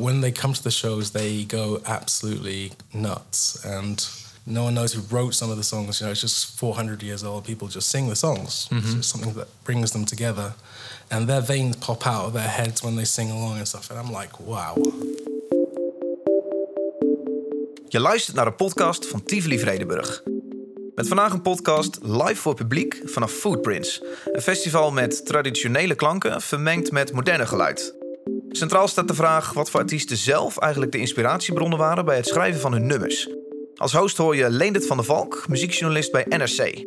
when they come to the shows, they go absolutely nuts, and no one knows who wrote some of the songs. You know, it's just 400 years old. People just sing the songs. It's mm-hmm. just something that brings them together, and their veins pop out of their heads when they sing along and stuff. And I'm like, wow. Je luistert naar de podcast van Tivoli Vredenburg. Met vandaag een podcast live voor publiek vanaf Footprints. Een festival met traditionele klanken vermengd met moderne geluid. Centraal staat de vraag wat voor artiesten zelf eigenlijk de inspiratiebronnen waren bij het schrijven van hun nummers. Als host hoor je Leendert van der Valk, muziekjournalist bij NRC.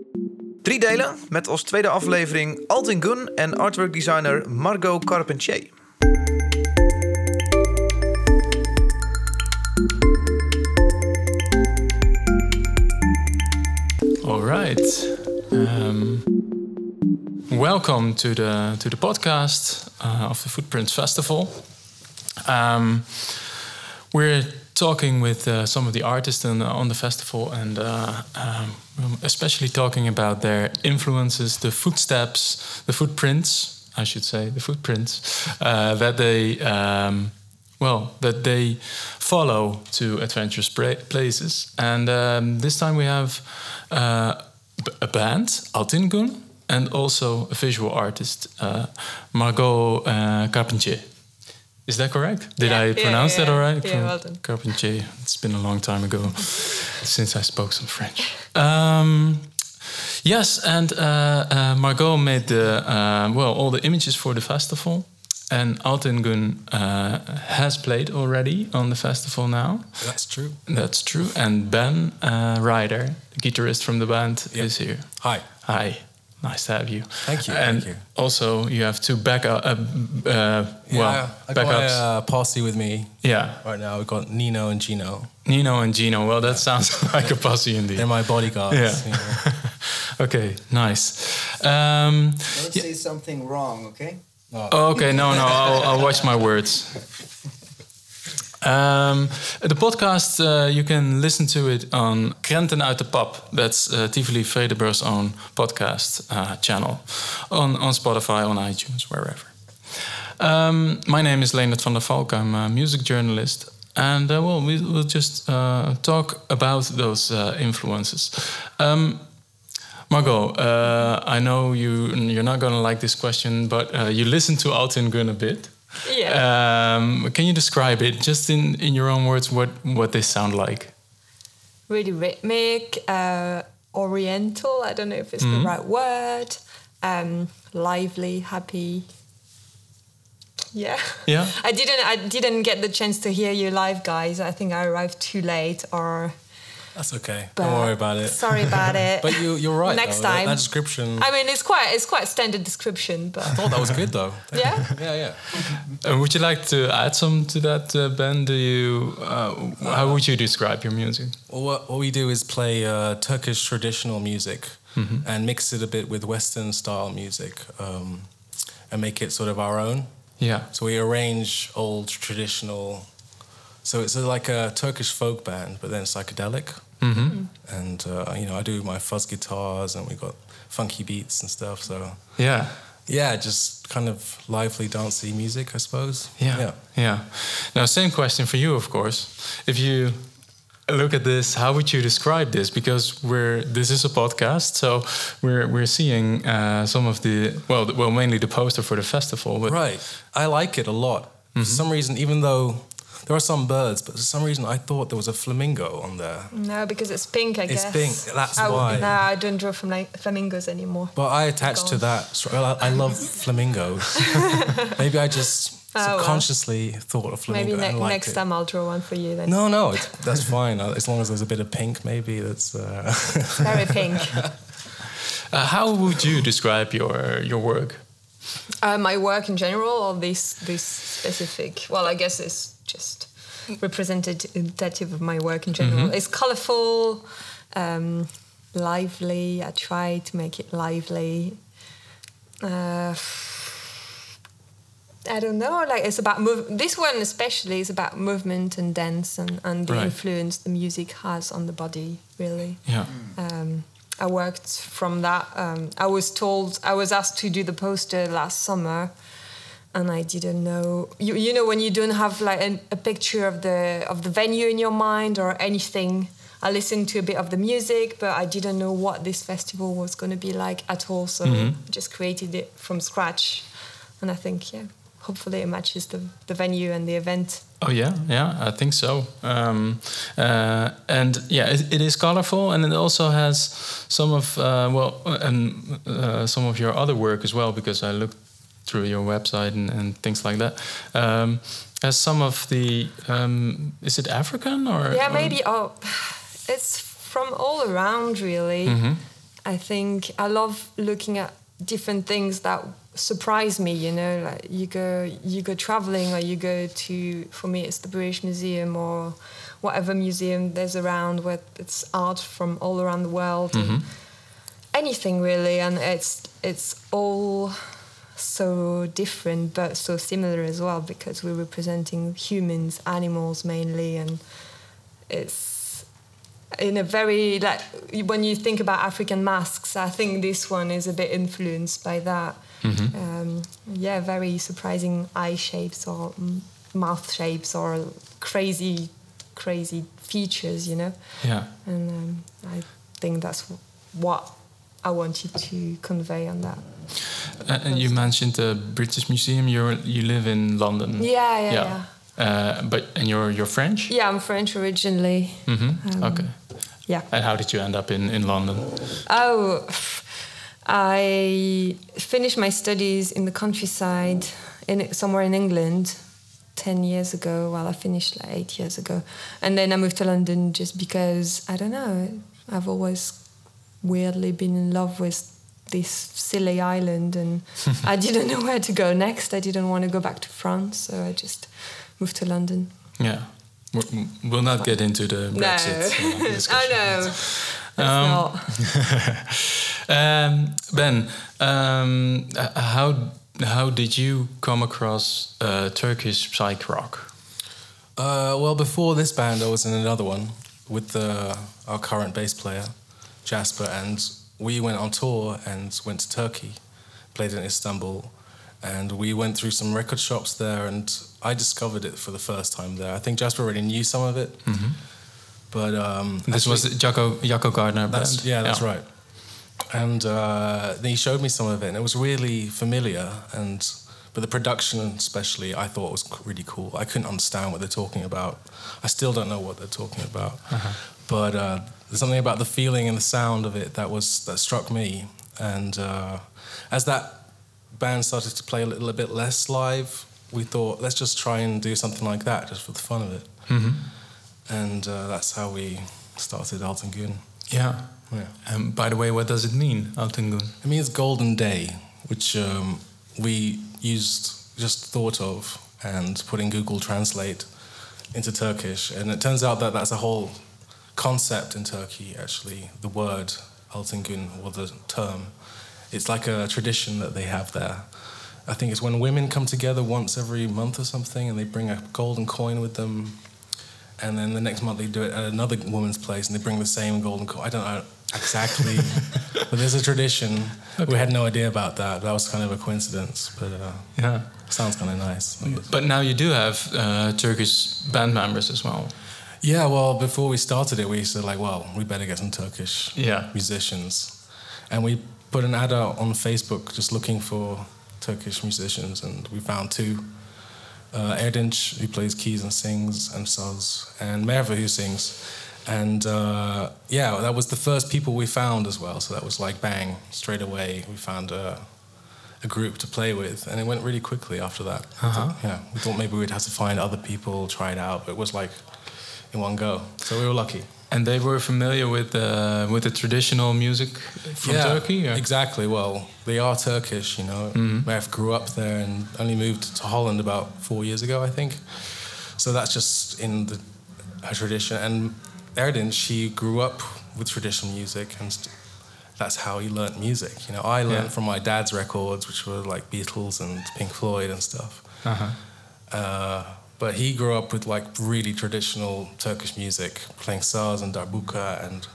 Drie delen met als tweede aflevering Altin Gun en artwork designer Margot Carpentier. All right. Um, welcome to the to the podcast uh, of the Footprints Festival. Um, we're talking with uh, some of the artists on, the festival, and uh, um, especially talking about their influences, the footsteps, the footprints, I should say, the footprints uh, that they. Um, well, that they follow to adventurous places. And um, this time we have uh, a band, Altingun, and also a visual artist, uh, Margot uh, Carpentier. Is that correct? Did Yeah, I pronounce yeah, that all right? yeah, well done. Carpentier. It's been a long time ago since I spoke some French. Um, yes, and uh, uh, Margot made the uh, well all the images for the festival, and Altingun uh, has played already on the festival now. That's true. That's true. And Ben uh, Rider, the guitarist from the band, Yeah. is here. Hi. Hi. Nice to have you. Thank you, And thank you. also, you have two back Uh, uh, well, I got my uh, posse with me yeah, right now. We've got Nino and Gino. Nino and Gino. Well, that sounds like a posse indeed. They're my bodyguards. Yeah. you know. okay, nice. Um, Don't say something wrong, okay? oh, okay, no, no, I'll, I'll watch my words. Um, the podcast, uh, you can listen to it on Krenten uit de Pap. That's uh, Tivoli Vredenburg's own podcast uh, channel on, on Spotify, on iTunes, wherever. Um, my name is Leendert van der Valk. I'm a music journalist. And uh, well, we, we'll just talk about those influences. Um, Margot, uh, I know you you're not gonna like this question, but uh, you listen to Altin Gun a bit. Yeah. Um, can you describe it, just in, in your own words, what what they sound like? really rhythmic, uh, oriental. I don't know if it's Mm-hmm. the right word. Um, lively, happy. Yeah. Yeah. I didn't. I didn't get the chance to hear you live, guys. I think I arrived too late, or. That's okay. But Don't worry about it. Sorry about it. But you, you're right. Next though. Time. That, description. I mean, it's quite it's quite standard description, but I thought that was good though. yeah. yeah, yeah. Uh, would you like to add some to that, uh, Ben? Do you? Uh, how would you describe your music? Well, what, what we do is play uh, Turkish traditional music and mix it a bit with Western style music um, and make it sort of our own. Yeah. So we arrange old traditional. So it's like a Turkish folk band, but then psychedelic. Mm-hmm. And uh, you know, I do my fuzz guitars, and we got funky beats and stuff. So Yeah. yeah, just kind of lively, dancey music, I suppose. Yeah. yeah. Yeah. Now, same question for you, of course. If you look at this, how would you describe this? Because we're this is a podcast, so we're we're seeing uh, some of the well, well, mainly the poster for the festival. But Right. I like it a lot. For some reason, even though there are some birds, but for some reason I thought there was a flamingo on there. No, because it's pink. I It's guess It's pink, that's I, why. No, I don't draw flam- flamingos anymore. But I attached to that. so I, I love flamingos. Maybe I just Oh, well. subconsciously thought of flamingo Maybe ne- next it. time I'll draw one for you then. No, no, that's fine. Uh, As long as there's a bit of pink, maybe that's. Uh, Very pink. uh, how would you describe your your work? Uh, my work in general, or this this specific? Well, I guess it's just representative of my work in general. It's colorful, um, lively. I try to make it lively. Uh, I don't know. Like it's about move. This one especially is about movement and dance and, and the Right. influence the music has on the body. Really Yeah. um, I worked from that. Um, I was told I was asked to do the poster last summer, and I didn't know. You you know when you don't have like an, a picture of the of the venue in your mind or anything. I listened to a bit of the music, but I didn't know what this festival was going to be like at all. So I just created it from scratch, and I think yeah, hopefully it matches the the venue and the event. Oh yeah, yeah, I think so. Um, uh, and yeah, it, it is colorful, and it also has some of uh, well, and uh, some of your other work as well, because I looked through your website and, and things like that. Um, has some of the um, is it African or Yeah, or- maybe. Oh, it's from all around, really. I think I love looking at different things that surprise me. You know, like you go you go traveling or you go to. For me, it's the British Museum or whatever museum there's around where it's art from all around the world. and Anything really, and it's it's all so different but so similar as well because we're representing humans, animals mainly, and it's in a very like when you think about African masks, I think this one is a bit influenced by that. Um, yeah, very surprising eye shapes or m- mouth shapes or crazy, crazy features, you know. yeah. And um, I think that's what I wanted to convey on that. Uh, and you mentioned the British Museum. You you live in London. Yeah, yeah, yeah. Uh, but and you're you're French. Yeah, I'm French originally. hmm Um, okay. Yeah. And how did you end up in in London? Oh, I finished my studies in the countryside, in somewhere in England, ten years ago. Well, I finished like eight years ago, and then I moved to London just because I don't know. I've always weirdly been in love with this silly island, and I didn't know where to go next. I didn't want to go back to France, so I just moved to London. Yeah. We'll not get into the Brexit. uh, no, I discussion. know. That's Um, um, ben, um, how how did you come across uh, Turkish psych rock? Uh, well, before this band, I was in another one with uh, our current bass player, Jasper, and we went on tour and went to Turkey, played in Istanbul, and we went through some record shops there, and I discovered it for the first time there. I think Jasper already knew some of it, but um, This was actually- the Jacco Jacco Gardner that's, band. yeah, that's right. And uh, he showed me some of it, and it was really familiar. And but the production, especially, I thought was really cool. I couldn't understand what they're talking about. I still don't know what they're talking about. But uh, there's something about the feeling and the sound of it that was that struck me. And uh, as that band started to play a little bit less live, we thought let's just try and do something like that just for the fun of it. And uh, that's how we started Altin Gun. Yeah. Yeah. Um, by the way, what does it mean, Altingun? It means golden day, which um, we used, just thought of, and put in Google Translate into Turkish. And it turns out that that's a whole concept in Turkey, actually, the word Altingun, or the term. It's like a tradition that they have there. I think it's when women come together once every month or something and they bring a golden coin with them. And then the next month they do it at another woman's place and they bring the same golden coin. I don't know exactly, but there's a tradition. We had no idea about that. That was kind of a coincidence, but uh, Yeah. sounds kind of nice. But now you do have uh, Turkish band members as well. Yeah, well, before we started it, we said like, well, we better get some Turkish Yeah. musicians, and we put an ad out on Facebook just looking for Turkish musicians, and we found two. Uh, who plays keys and sings, and Saz, and Merve, who sings. And uh, yeah, that was the first people we found as well. So that was like bang, straight away, we found a, a group to play with, and it went really quickly after that. Uh-huh. Yeah, we thought maybe we'd have to find other people, try it out, but it was like in one go. So we were lucky. And they were familiar with uh, with the traditional music from yeah, Turkey. or- Exactly. Well, they are Turkish, you know. Merv grew up there and only moved to Holland about four years ago, I think. So that's just in the her tradition. And Erdin, she grew up with traditional music, and st- that's how he learnt music. You know, I learned Yeah. from my dad's records, which were like Beatles and Pink Floyd and stuff. Uh-huh. Uh, but he grew up with like really traditional Turkish music, playing saz and darbuka, and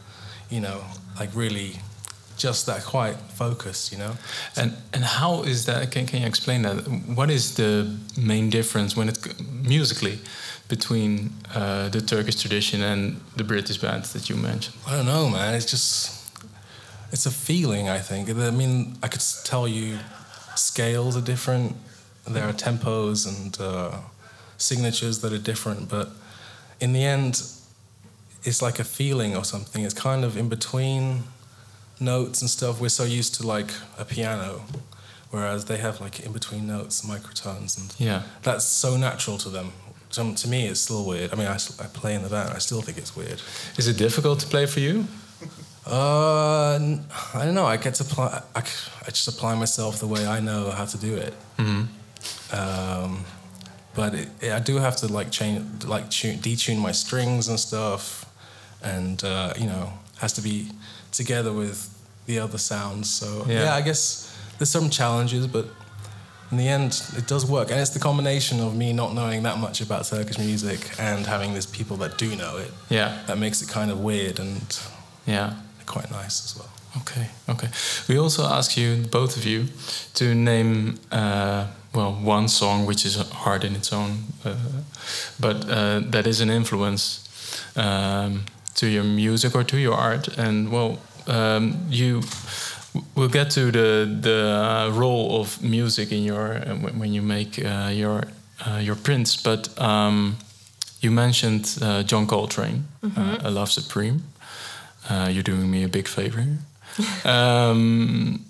you know, like really just that quite focused, you know. And and how is that? Can can you explain that? What is the main difference when it musically between uh, the Turkish tradition and the British bands that you mentioned? I don't know, man. It's just it's a feeling. I think. I mean, I could tell you scales are different. There are tempos and uh, signatures that are different, but in the end, it's like a feeling or something. It's kind of in between notes and stuff. We're so used to like a piano, whereas they have like in between notes, microtones, and yeah, that's so natural to them. So to me, it's still weird. I mean, I, I play in the band. I still think it's weird. Is it difficult to play for you? Uh, I don't know. I get to apply. I, I just apply myself the way I know how to do it. Mm-hmm. Um, but it, it, I do have to like change, like tune, detune my strings and stuff, and uh, you know, has to be together with the other sounds. So yeah. yeah, I guess there's some challenges, but in the end, it does work. And it's the combination of me not knowing that much about Turkish music and having these people that do know it. Yeah, that makes it kind of weird and yeah, quite nice as well. Okay, okay. We also ask you, both of you, to name uh, well one song which is hard in its own, uh, but uh, that is an influence um, to your music or to your art. And well, um, you we'll get to the the role of music in your uh, when you make uh, your uh, your prints, but. Um, you mentioned John Coltrane, mm -hmm. "A Love Supreme." Uh, you're doing me a big favor. um,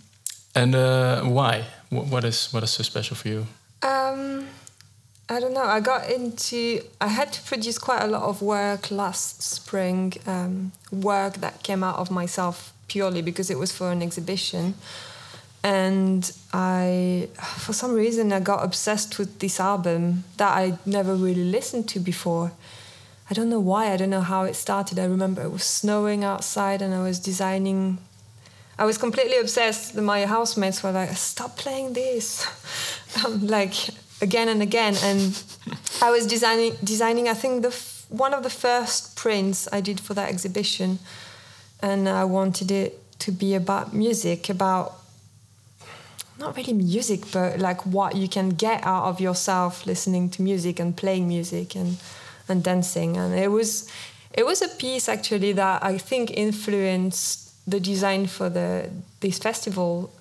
and uh, why? What is what is so special for you? Um, I don't know. I got into. I had to produce quite a lot of work last spring. Um, work that came out of myself purely because it was for an exhibition, and I, for some reason, I got obsessed with this album that I never really listened to before I don't know why, I don't know how it started. I remember it was snowing outside and I was designing. I was completely obsessed. My housemates were like, stop playing this. um, like again and again. And I was designing, designing I think, the f- one of the first prints I did for that exhibition. And I wanted it to be about music, about not really music, but like what you can get out of yourself listening to music and playing music. And and dancing. And it was it was a piece actually that I think influenced the design for the this festival.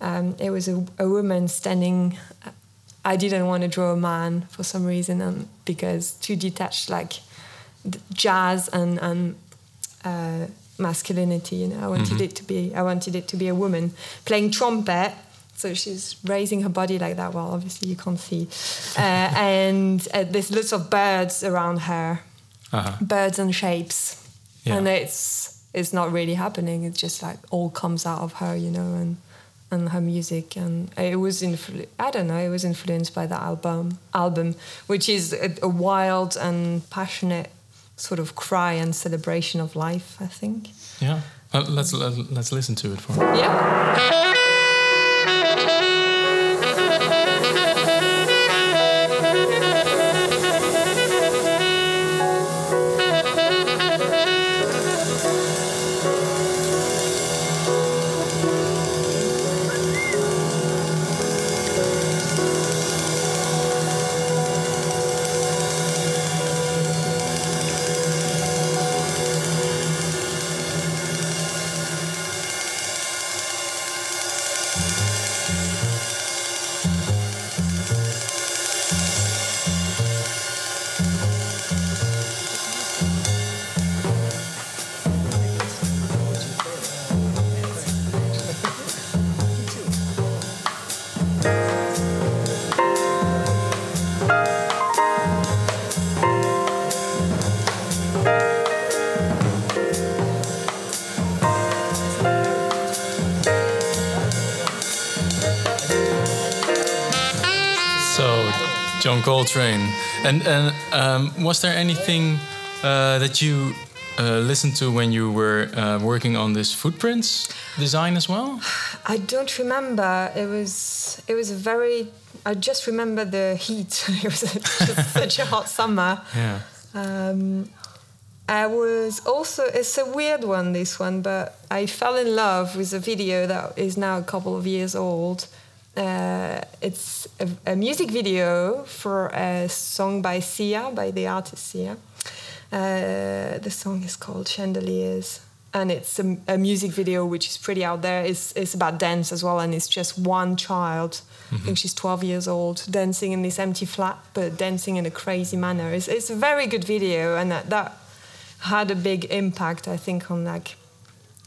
Um, it was a, a, woman standing. I didn't want to draw a man for some reason, and because too detached, like jazz and and uh, masculinity. You know, I wanted mm-hmm. it to be. I wanted it to be a woman playing trumpet so she's raising her body like that. Well, obviously you can't see. Uh, and uh, there's lots of birds around her, uh-huh. birds and shapes, yeah. and it's it's not really happening. It just like all comes out of her, you know, and and her music. And it was influ- I don't know. It was influenced by that album album, which is a, a wild and passionate sort of cry and celebration of life. I think. Yeah. Uh, let's let, us let us listen to it for. Yeah. John Coltrane. And and um, was there anything uh, that you uh, listened to when you were uh, working on this footprints design as well? I don't remember. It was it was a very. I just remember the heat. it was such a hot summer. Yeah. Um, I was also, it's a weird one, this one, but I fell in love with a video that is now a couple of years old. Uh, it's a, a, music video for a song by Sia, by the artist Sia. Uh, the song is called Chandeliers. And it's a, a, music video which is pretty out there. It's, it's about dance as well, and it's just one child. Mm-hmm. I think she's 12 years old, dancing in this empty flat, but dancing in a crazy manner. It's, it's a very good video, and that, that had a big impact, I think, on like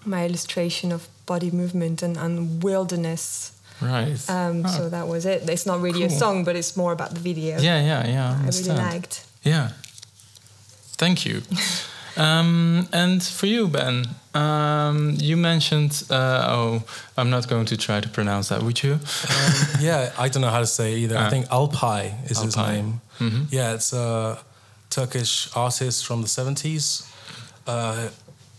my illustration of body movement and, and wilderness. Right. Um, oh. So that was it. It's not really cool. a song, but it's more about the video. Yeah, yeah, yeah. I, I really liked. Yeah. Thank you. um, and for you, Ben, um, you mentioned. Uh, oh, I'm not going to try to pronounce that. Would you? Um, yeah, I don't know how to say either. I ah. think Alpay is Alpay. his name. Mm -hmm. Yeah, it's. a Turkish artist from the 70s. Uh,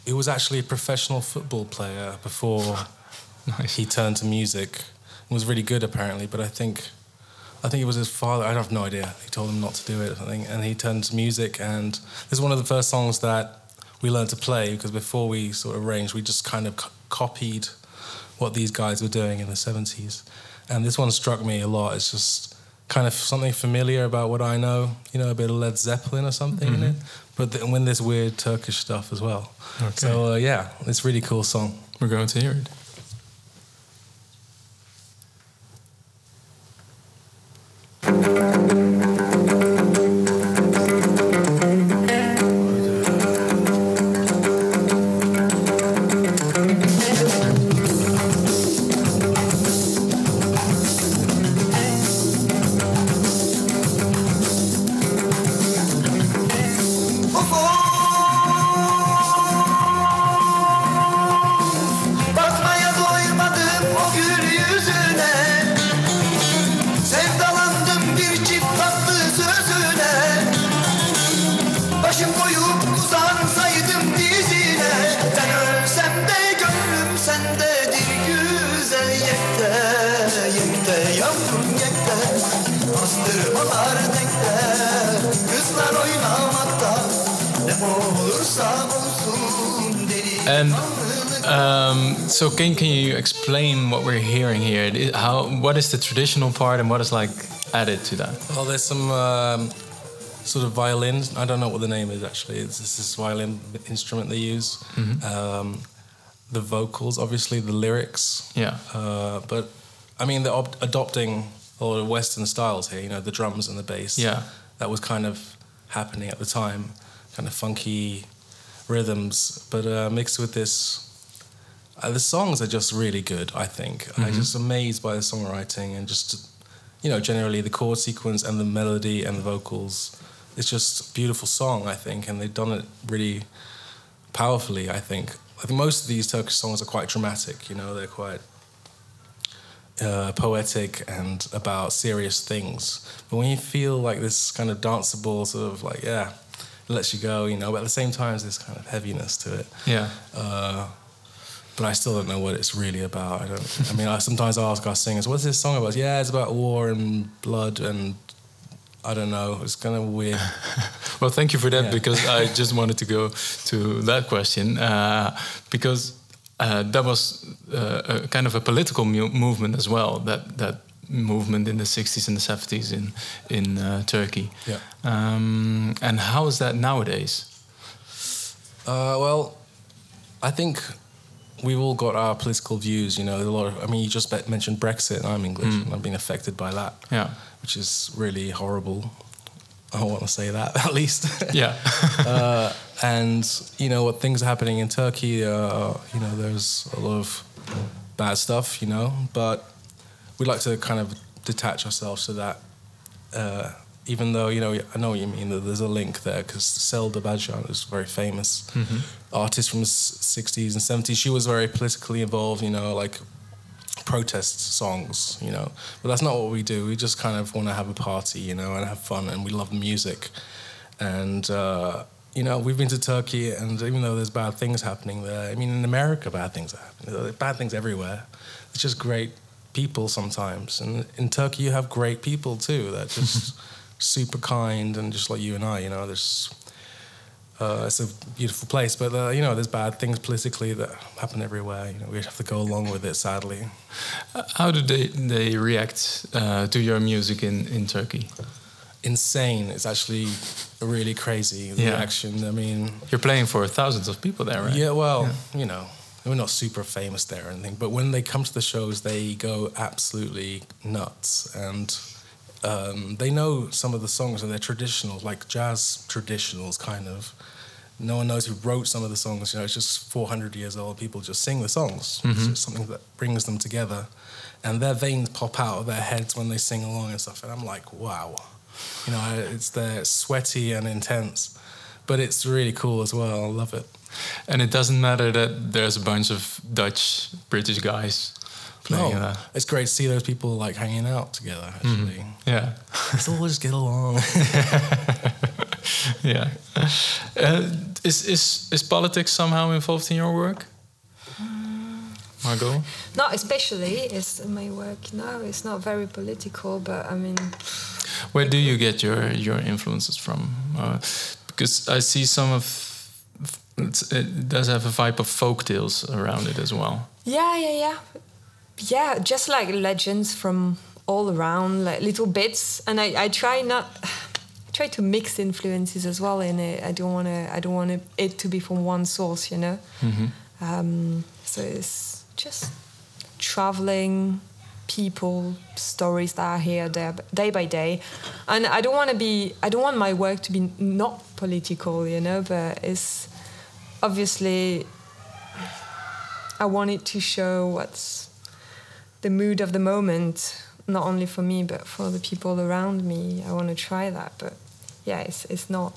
he was actually a professional football player before nice. he turned to music. Was really good apparently, but I think I think it was his father. I have no idea. He told him not to do it or something, and he turned to music. And this is one of the first songs that we learned to play because before we sort of arranged, we just kind of c- copied what these guys were doing in the 70s. And this one struck me a lot. It's just kind of something familiar about what I know, you know, a bit of Led Zeppelin or something mm-hmm. in it, but then when there's weird Turkish stuff as well. Okay. So uh, yeah, it's a really cool song. We're going to hear it. And um, so, can can you explain what we're hearing here? How what is the traditional part and what is like added to that? Well, there's some um, sort of violin. I don't know what the name is actually. It's this violin instrument they use. Mm-hmm. Um, the vocals, obviously, the lyrics. Yeah. Uh, but I mean, the op- adopting all the Western styles here. You know, the drums and the bass. Yeah. That was kind of happening at the time, kind of funky rhythms, but uh, mixed with this. Uh, the songs are just really good. I think mm-hmm. I'm just amazed by the songwriting and just you know generally the chord sequence and the melody and the vocals. It's just a beautiful song, I think, and they've done it really powerfully. I think. I think most of these Turkish songs are quite dramatic. You know, they're quite uh, poetic and about serious things. But when you feel like this kind of danceable sort of like yeah, lets you go, you know. But at the same time, there's this kind of heaviness to it. Yeah. Uh, but I still don't know what it's really about. I don't. I mean, I sometimes I ask our singers, "What's this song about?" Yeah, it's about war and blood and I don't know. It's kind of weird. well, thank you for that yeah. because I just wanted to go to that question uh, because uh, that was uh, a kind of a political movement as well that that movement in the 60s and the 70s in in uh, Turkey. Yeah. Um, and how is that nowadays? Uh, well, I think we've all got our political views. You know, a lot of. I mean, you just mentioned Brexit. I'm English, mm. and I've been affected by that. Yeah. Which is really horrible. I want to say that at least. yeah. uh, and you know what things are happening in Turkey. Uh, you know, there's a lot of bad stuff. You know, but we like to kind of detach ourselves to that. Uh, even though you know, I know what you mean. That there's a link there because Selda Bağcan is a very famous mm-hmm. artist from the '60s and '70s. She was very politically involved. You know, like protest songs. You know, but that's not what we do. We just kind of want to have a party, you know, and have fun, and we love music. And uh, you know, we've been to Turkey, and even though there's bad things happening there, I mean, in America, bad things are happening. Bad things everywhere. It's just great people sometimes. And in Turkey, you have great people too that just super kind and just like you and I, you know, there's. Uh, it's a beautiful place, but uh, you know, there's bad things politically that happen everywhere. You know, we have to go along with it, sadly. How do they they react uh, to your music in in Turkey? Insane. It's actually really crazy the Yeah. reaction. I mean, You're playing for thousands of people there, right? Yeah, well, you know, we're not super famous there or anything, but when they come to the shows, they go absolutely nuts, and um, they know some of the songs, and they're traditional, like jazz traditionals, kind of. No one knows who wrote some of the songs. You know, it's just 400 years old. People just sing the songs. It's just something that brings them together, and their veins pop out of their heads when they sing along and stuff. And I'm like, wow, you know, it's they're sweaty and intense, but it's really cool as well. I love it. And it doesn't matter that there's a bunch of Dutch, British guys playing No, that. it's great to see those people like hanging out together. Actually, Yeah, let's all just get along. yeah. Uh, is is is politics somehow involved in your work, Margot? Not especially is my work. No, it's not very political, but I mean, Where do you get your your influences from? Uh, because I see some of it's, it does have a vibe of folk tales around it as well. yeah, yeah, yeah, yeah. Just like legends from all around, like little bits, and I, I try not. I try to mix influences as well in it. I don't want to. I don't want it to be from one source, you know. Um, so it's just traveling, people, stories that I hear day, day by day, and I don't want to be. I don't want my work to be not political, you know. But it's obviously I wanted to show what's the mood of the moment, not only for me but for the people around me. I want to try that, but yeah, it's it's not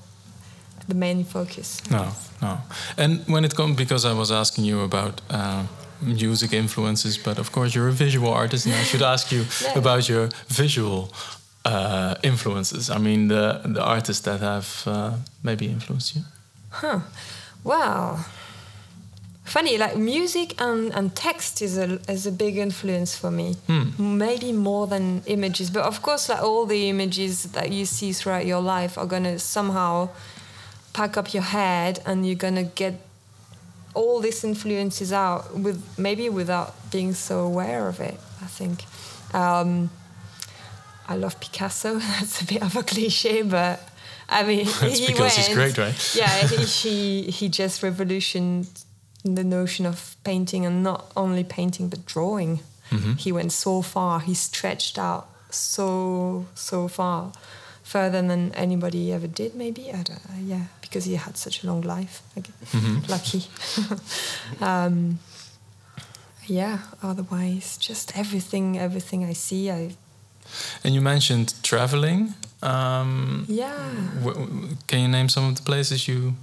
the main focus. No, no. And when it comes, because I was asking you about uh, music influences, but of course you're a visual artist, and I should ask you Yeah. about your visual uh, influences. I mean, the the artists that have uh, maybe influenced you. Huh. Well, funny. Like music and, and text is a is a big influence for me. Maybe more than images, but of course, like all the images that you see throughout your life are gonna somehow pack up your head, and you're gonna get all these influences out with maybe without being so aware of it. I think. Um, I love Picasso. That's a bit of a cliche, but I mean, That's he because he's went- great, right? Yeah, he, he he just revolutioned the notion of painting and not only painting but drawing. Mm-hmm. He went so far. He stretched out so so far, further than anybody ever did. Maybe I don't. Uh, yeah, because he had such a long life. Mm-hmm. Lucky. um, yeah. Otherwise, just everything everything I see, I And you mentioned traveling. Um, yeah. w- w- can you name some of the places you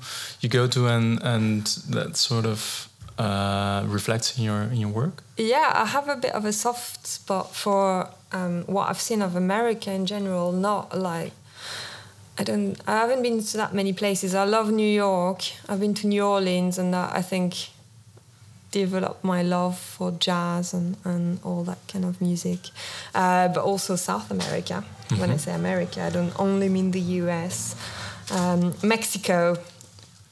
you go to and and that sort of uh, reflects in your in your work? Yeah, I have a bit of a soft spot for um, what I've seen of America in general. Not like I don't. I haven't been to that many places. I love New York. I've been to New Orleans, and that I think developed my love for jazz and, and all that kind of music. Uh, but also South America. When I say America, I don't only mean the U.S. Um, Mexico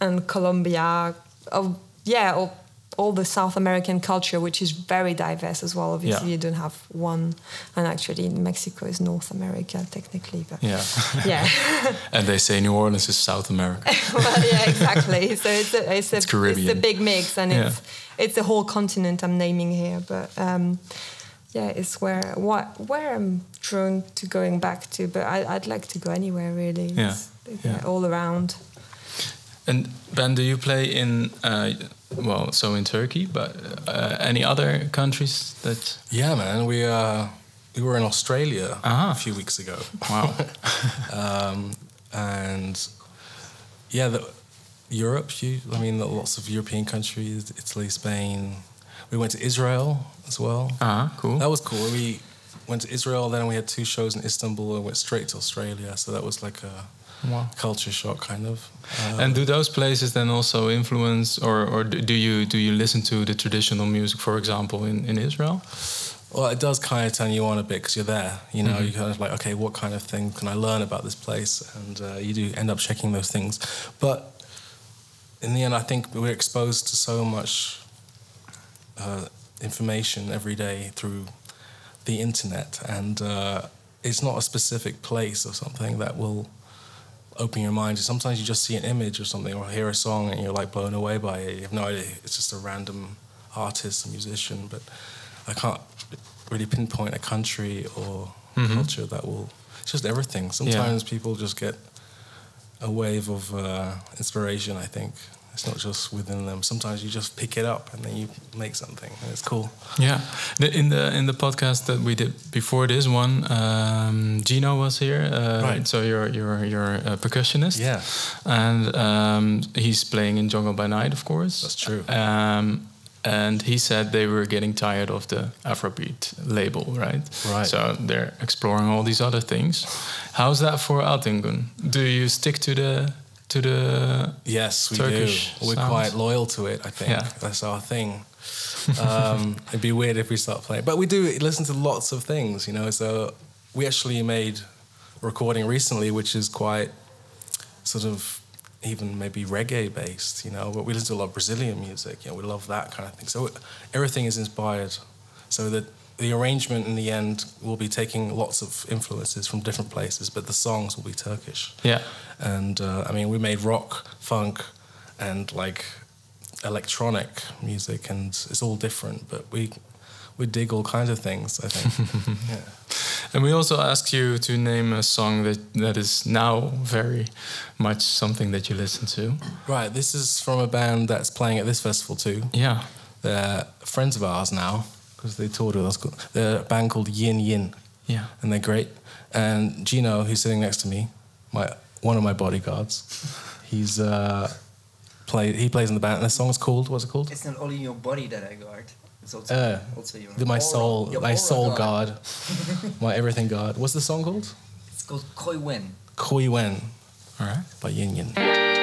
and Colombia. Oh, yeah, all, all the South American culture, which is very diverse as well. Obviously, Yeah. you don't have one, and actually, Mexico is North America technically, but Yeah. yeah, and they say New Orleans is South America. well, yeah, exactly. So it's a, it's a, It's Caribbean. a big mix, and Yeah. it's it's a whole continent I'm naming here. But um, yeah, it's where what where I'm drawn to going back to. But I, I'd like to go anywhere really. Yeah. It's, Yeah. all around. And Ben, do you play in uh, well, so in Turkey, but uh, any other countries that? yeah, man. We uh, we were in Australia Ah. a few weeks ago. Wow. um, and yeah, the, Europe. You, I mean, lots of European countries: Italy, Spain. We went to Israel as well. ah, cool. That was cool. We went to Israel, then we had two shows in Istanbul, and went straight to Australia. So that was like a Wow. culture shock, kind of. Uh, And do those places then also influence, or, or do you do you listen to the traditional music, for example, in, in Israel? Well, it does kind of turn you on a bit because you're there. You know, you're kind of like, okay, what kind of thing can I learn about this place? And uh, you do end up checking those things. But in the end, I think we're exposed to so much uh, information every day through the internet, and uh, it's not a specific place or something that will open your mind. Sometimes you just see an image or something, or hear a song, and you're like blown away by it. You have no idea; it's just a random artist, a musician. But I can't really pinpoint a country or Mhm. culture that will. It's just everything. Sometimes people just get a wave of uh, inspiration. I think it's not just within them. Sometimes you just pick it up and then you make something, and it's cool. Yeah, in the in the podcast that we did before this one, um, Gino was here. Uh, Right. So you're you're you're a percussionist. Yeah. and um, he's playing in Jungle by Night, of course. That's true. Um, and he said they were getting tired of the Afrobeat label, right? Right. So they're exploring all these other things. How's that for Altingun? Do you stick to the to the Yes, we Turkish do. We're sounds? quite loyal to it. I think Yeah. that's our thing. Um, it'd be weird if we start playing, but we do listen to lots of things, you know. So we actually made a recording recently, which is quite sort of even maybe reggae based, you know. But we listen to a lot of Brazilian music. You know, we love that kind of thing. So everything is inspired, so that the arrangement in the end will be taking lots of influences from different places, but the songs will be Turkish yeah? and uh, I mean we made rock, funk, and like electronic music, and it's all different. But we we dig all kinds of things. I think. yeah. And we also ask you to name a song that, that is now very much something that you listen to. Right. This is from a band that's playing at this festival too. Yeah. They're friends of ours now because they toured with us. They're a band called Yin Yin, Yeah. and they're great. And Gino, who's sitting next to me, my one of my bodyguards, he's uh, played. He plays in the band. And the song's called. What's it called? It's not only your body that I guard. It's also, Uh, also your my aura- soul, your my soul guard. god, my everything god. What's the song called? It's called Koi Wen. Koi Wen All right. by Yin Yin.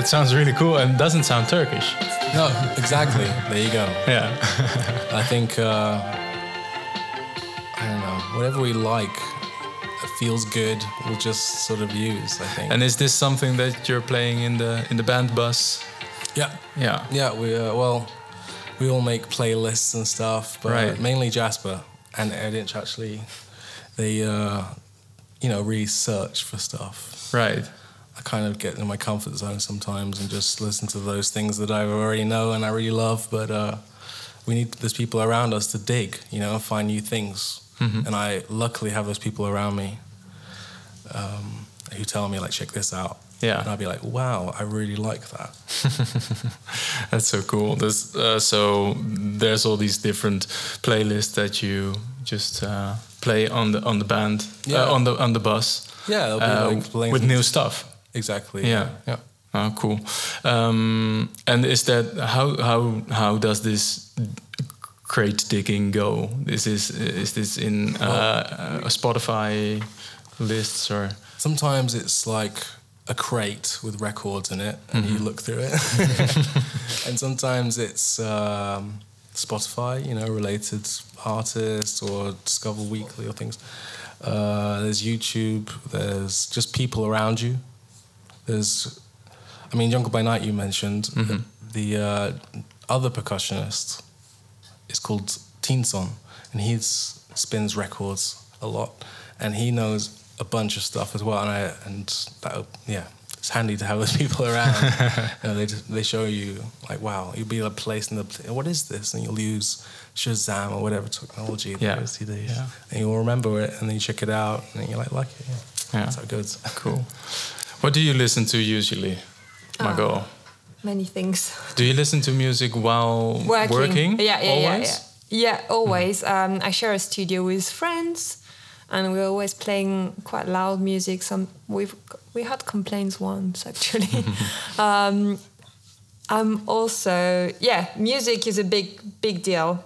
It sounds really cool and doesn't sound Turkish. No, exactly. there you go. Yeah. I think uh, I don't know. Whatever we like, feels good. We'll just sort of use. I think. and is this something that you're playing in the in the band bus? yeah, Yeah. yeah. We uh, well, we all make playlists and stuff, but Right. mainly Jasper and Erdinç actually. They, uh, you know, research for stuff. Right. I kind of get in my comfort zone sometimes and just listen to those things that I already know and I really love. But uh, we need there's people around us to dig, you know, and find new things. Mhm. And I luckily have those people around me um, who tell me like, check this out. Yeah. And I'll be like, wow, I really like that. That's so cool. There's, uh, so there's all these different playlists that you just uh, play on the on the band Yeah. uh, on the on the bus Yeah, be uh, like with new stuff. Exactly. Yeah. Yeah. Oh, cool. Um, and is that how how how does this crate digging go? Is this is is this in uh, uh, Spotify lists or? Sometimes it's like a crate with records in it, and you look through it. and sometimes it's um, Spotify, you know, related artists or Discover Weekly or things. Uh, there's YouTube. There's just people around you. There's, I mean, Jungle by Night you mentioned. The, the uh, other percussionist is called Teenson, and he spins records a lot, and he knows a bunch of stuff as well. And I and that yeah, it's handy to have those people around. you know, they just, they show you like, wow, you'll be like placed in the what is this, and you'll use Shazam or whatever technology there Yeah. is today, Yeah. and you'll remember it, and then you check it out, and you're like, like it. Yeah. Yeah. That's how it goes. Cool. What do you listen to usually, Margot? Many things. Do you listen to music while working? Yeah, yeah, yeah, always? yeah. Yeah, always. Um, I share a studio with friends, and we're always playing quite loud music. Some we've we had complaints once actually. um, I'm also yeah, music is a big big deal.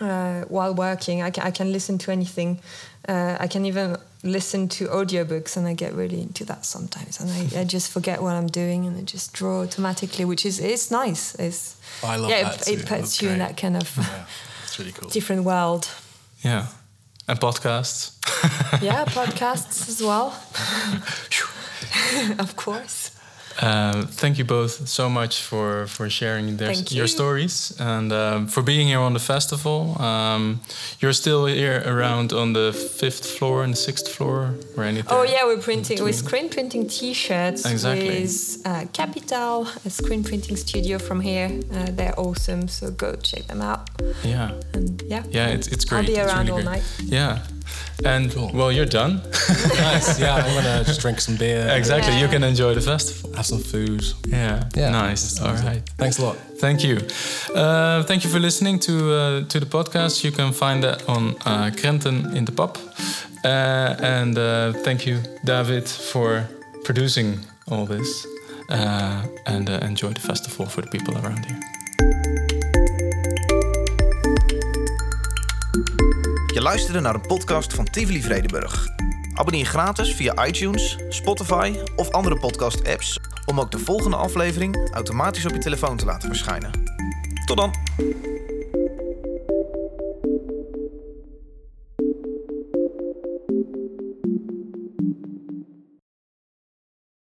Uh, while working, I can, I can listen to anything. Uh, I can even listen to audiobooks, and I get really into that sometimes. And I, I just forget what I'm doing, and I just draw automatically, which is it's nice. It's I love yeah, that it, too. it That's puts you in that kind of Yeah, really cool. different world. Yeah. And podcasts? Yeah, podcasts as well. of course. Uh, thank you both so much for for sharing their, Thank your stories and um, for being here on the festival. Um, you're still here around on the fifth floor and the sixth floor, or anything? Oh yeah, we're printing. We're screen printing T-shirts Exactly. with uh, Capital, a screen printing studio from here. Uh, they're awesome, so go check them out. Yeah, And yeah, yeah, it's it's great. I'll be around really all great. night. Yeah, and Cool. well, you're done. nice. Yeah, I'm gonna just drink some beer. exactly, you can enjoy the festival. Have some food. Yeah, Yeah. nice. All right. Thanks a lot. Thank you. Uh, thank you for listening to uh, to the podcast. You can find that on uh, Krenten in the Pub. Uh, and uh, thank you, David, for producing all this. Uh, and uh, enjoy the festival for the people around here. Je luisterde naar een podcast van Tivoli Vredenburg. Abonneer gratis via iTunes, Spotify of andere podcast-apps om ook de volgende aflevering automatisch op je telefoon te laten verschijnen. Tot dan!